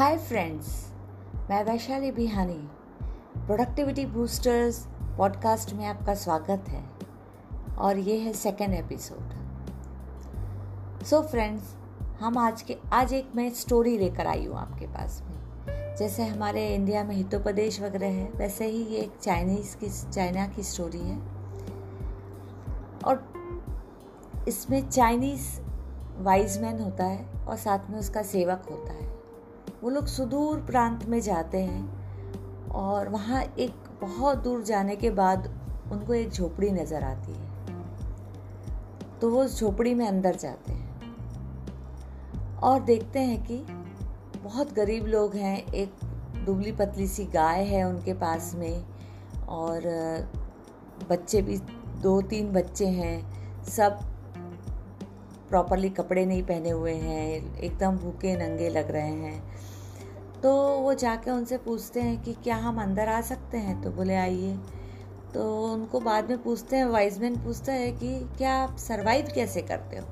हाय friends मैं Vaishali Bihani. Productivity boosters podcast में आपका स्वागत है और ये है सेकेंड एपिसोड सो फ्रेंड्स हम आज के, आज एक मैं स्टोरी लेकर आई हूँ आपके पास में। जैसे हमारे इंडिया में हितोपदेश वगैरह है, वैसे ही ये एक चाइनीज़ की चाइना की स्टोरी है। और इसमें चाइनीज़ वाइज मैन होता है और साथ में उसका सेवक होता है। वो लोग सुदूर प्रांत में जाते हैं और वहाँ एक बहुत दूर जाने के बाद उनको एक झोपड़ी नज़र आती है। तो वो उस झोपड़ी में अंदर जाते हैं। और देखते हैं कि बहुत गरीब लोग हैं, एक दुबली पतली सी गाय है उनके पास में और बच्चे भी दो तीन बच्चे हैं, सब प्रॉपरली कपड़े नहीं पहने हुए हैं, एकदम भूखे नंगे लग रहे हैं। तो वो जाके उनसे पूछते हैं कि क्या हम अंदर आ सकते हैं? तो बोले, आइए। तो उनको बाद में पूछते हैं वाइजमैन पूछता है कि क्या आप सरवाइव कैसे करते हो?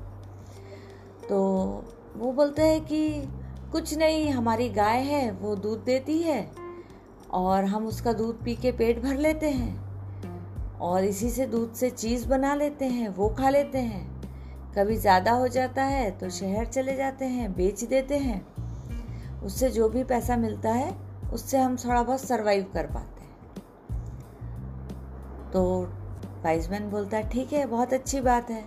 तो वो बोलते हैं कि कुछ नहीं, हमारी गाय है, वो दूध देती है और हम उसका दूध पी के पेट भर लेते हैं और इसी से दूध से चीज़ बना लेते हैं, वो खा लेते हैं। कभी ज़्यादा हो जाता है तो शहर चले जाते हैं, बेच देते हैं। उससे जो भी पैसा मिलता है, उससे हम थोड़ा बहुत सरवाइव कर पाते हैं। तो वाइजमैन बोलता है, ठीक है, बहुत अच्छी बात है।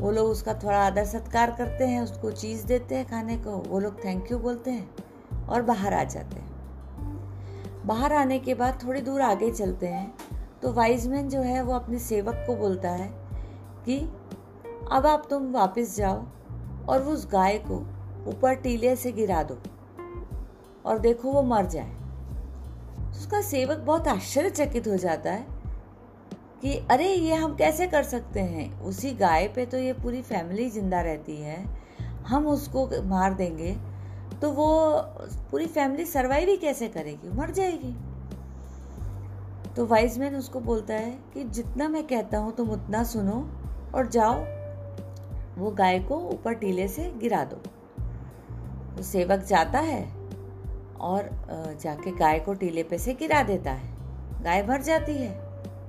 वो लोग उसका थोड़ा आदर सत्कार करते हैं, उसको चीज़ देते हैं खाने को। वो लोग थैंक यू बोलते हैं और बाहर आ जाते हैं। बाहर आने के बाद थोड़ी दूर आगे चलते हैं। तो वाइजमैन जो है, वो अपने सेवक को बोलता है कि अब आप तुम वापस जाओ और उस गाय को ऊपर टीले से गिरा दो और देखो वो मर जाए। उसका सेवक बहुत आश्चर्यचकित हो जाता है कि, अरे, ये हम कैसे कर सकते हैं? उसी गाय पे तो ये पूरी फैमिली ज़िंदा रहती है। हम उसको मार देंगे तो वो पूरी फैमिली सरवाइव ही कैसे करेगी? मर जाएगी। तो वाइज मैन उसको बोलता है कि, जितना मैं कहता हूँ, तुम उतना सुनो और जाओ वो गाय को ऊपर टीले से गिरा दो। तो सेवक जाता है और जाके गाय को टीले पे से गिरा देता है। गाय भर जाती है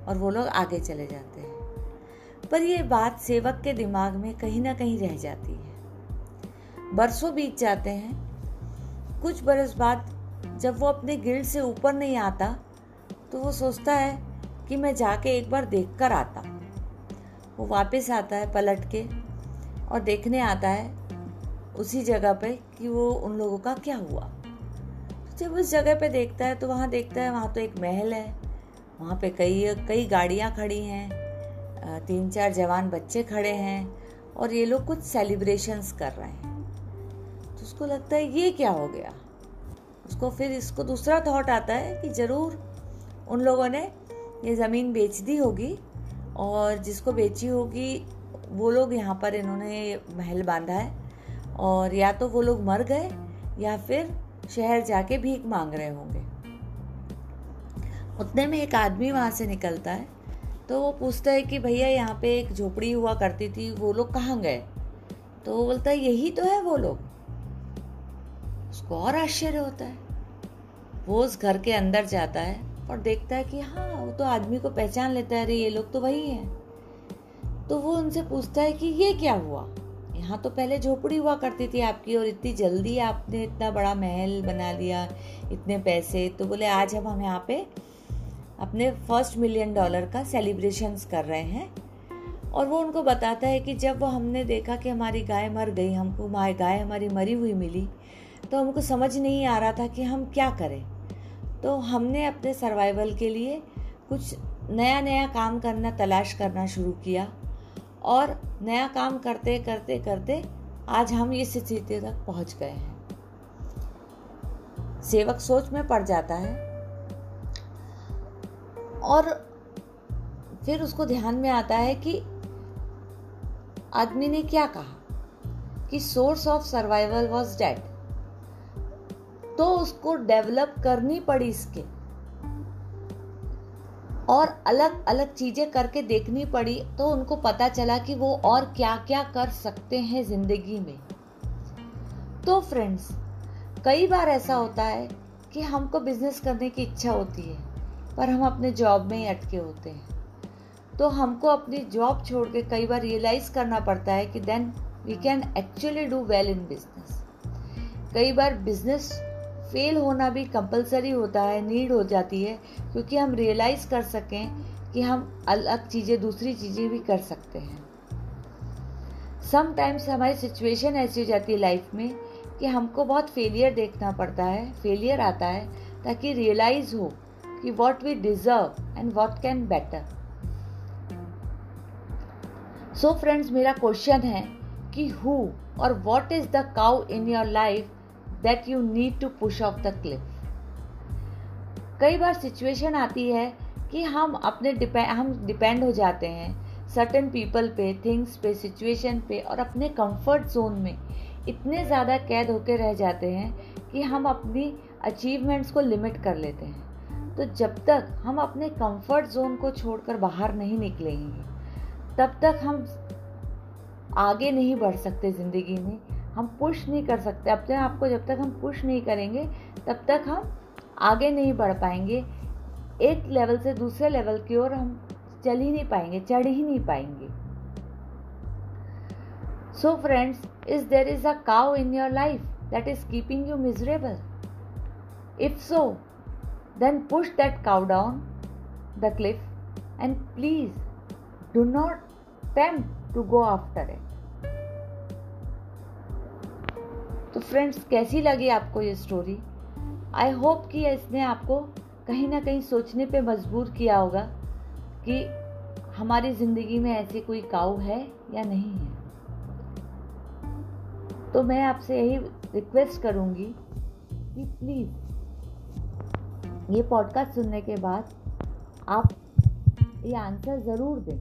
और वो लोग आगे चले जाते हैं। पर ये बात सेवक के दिमाग में कहीं ना कहीं रह जाती है। बरसों बीत जाते हैं। कुछ बरस बाद जब वो अपने गिल्ड से ऊपर नहीं आता तो वो सोचता है कि मैं जाके एक बार देख कर आता। वो वापस आता है पलट के। और देखने आता है उसी जगह पे कि वो उन लोगों का क्या हुआ। जब उस जगह पे देखता है तो वहाँ देखता है, वहाँ तो एक महल है। वहाँ पे कई कई गाड़ियाँ खड़ी हैं। तीन चार जवान बच्चे खड़े हैं और ये लोग कुछ सेलिब्रेशंस कर रहे हैं। तो उसको लगता है, ये क्या हो गया? उसको फिर इसको दूसरा थॉट आता है कि ज़रूर उन लोगों ने ये ज़मीन बेच दी होगी और जिसको बेची होगी वो लोग यहाँ पर इन्होंने महल बांधा है और या तो वो लोग मर गए या फिर शहर जाके भीख मांग रहे होंगे। उतने में एक आदमी वहाँ से निकलता है तो वो पूछता है कि भैया यहाँ पे एक झोपड़ी हुआ करती थी, वो लोग कहाँ गए? तो वो बोलता है, यही तो है वो लोग। उसको और आश्चर्य होता है। वो उस घर के अंदर जाता है और देखता है कि हाँ वो तो आदमी को पहचान लेता है, अरे, ये लोग तो वही हैं। तो वो उनसे पूछता है कि ये क्या हुआ? यहाँ तो पहले झोपड़ी हुआ करती थी आपकी और इतनी जल्दी आपने इतना बड़ा महल बना लिया, इतने पैसे। तो बोले, आज हम हम यहाँ पे अपने फ़र्स्ट मिलियन डॉलर का सेलिब्रेशंस कर रहे हैं। और वो उनको बताता है कि जब वो हमने देखा कि हमारी गाय मर गई, हमको गाय हमारी मरी हुई मिली तो हमको समझ नहीं आ रहा था कि हम क्या करें। तो हमने अपने सर्वाइवल के लिए कुछ नया नया काम करना, तलाश करना शुरू किया। और नया काम करते करते करते आज हम इस स्थिति तक पहुँच गए हैं। सेवक सोच में पड़ जाता है और फिर उसको ध्यान में आता है कि आदमी ने क्या कहा कि source of survival was dead तो उसको डेवलप करनी पड़ी इसके। और अलग अलग चीज़ें करके देखनी पड़ी तो उनको पता चला कि वो और क्या क्या कर सकते हैं ज़िंदगी में। तो फ्रेंड्स, कई बार ऐसा होता है कि हमको बिज़नेस करने की इच्छा होती है, पर हम अपने जॉब में ही अटके होते हैं। तो हमको अपनी जॉब छोड़ के कई बार रियलाइज़ करना पड़ता है कि then we can actually do well in business कई बार बिज़नेस फेल होना भी कंपलसरी होता है नीड हो जाती है, क्योंकि हम रियलाइज़ कर सकें कि हम अलग चीज़ें, दूसरी चीज़ें भी कर सकते हैं। समटाइम्स हमारी सिचुएशन ऐसी हो जाती है लाइफ में कि हमको बहुत फेलियर देखना पड़ता है फेलियर आता है, ताकि रियलाइज़ हो कि what we deserve and what can better so friends मेरा क्वेश्चन है कि हु और what is the cow in your life that you need to push off the cliff कई बार सिचुएशन आती है कि हम अपने डिपेंड हम डिपेंड हो जाते हैं सर्टन पीपल पे थिंग्स पे सिचुएशन पे और अपने कंफर्ट जोन में इतने ज़्यादा कैद होकर रह जाते हैं कि हम अपनी अचीवमेंट्स को लिमिट कर लेते हैं। तो जब तक हम अपने कंफर्ट जोन को छोड़कर बाहर नहीं निकलेंगे, तब तक हम आगे नहीं बढ़ सकते ज़िंदगी में। हम पुश नहीं कर सकते। अब तक आपको जब तक हम पुश नहीं करेंगे, तब तक हम आगे नहीं बढ़ पाएँगे। एक लेवल से दूसरे लेवल की ओर हम चल ही नहीं पाएँगे, चढ़ ही नहीं पाएँगे। So friends is there is a cow in your life that is keeping you miserable if so then push that cow down the cliff and please do not tempt to go after it friends कैसी लगी आपको ये story I hope कि इसने आपको कहीं ना कहीं सोचने पे मजबूर किया होगा कि हमारी ज़िंदगी में ऐसी कोई काऊ है या नहीं है। तो मैं आपसे यही रिक्वेस्ट करूँगी कि प्लीज़ ये पॉडकास्ट सुनने के बाद आप ये आंसर ज़रूर दें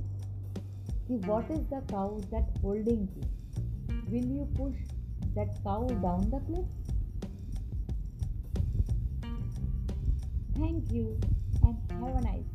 कि what is the cow that holding you will you push that cow down the cliff? Thank you and have a nice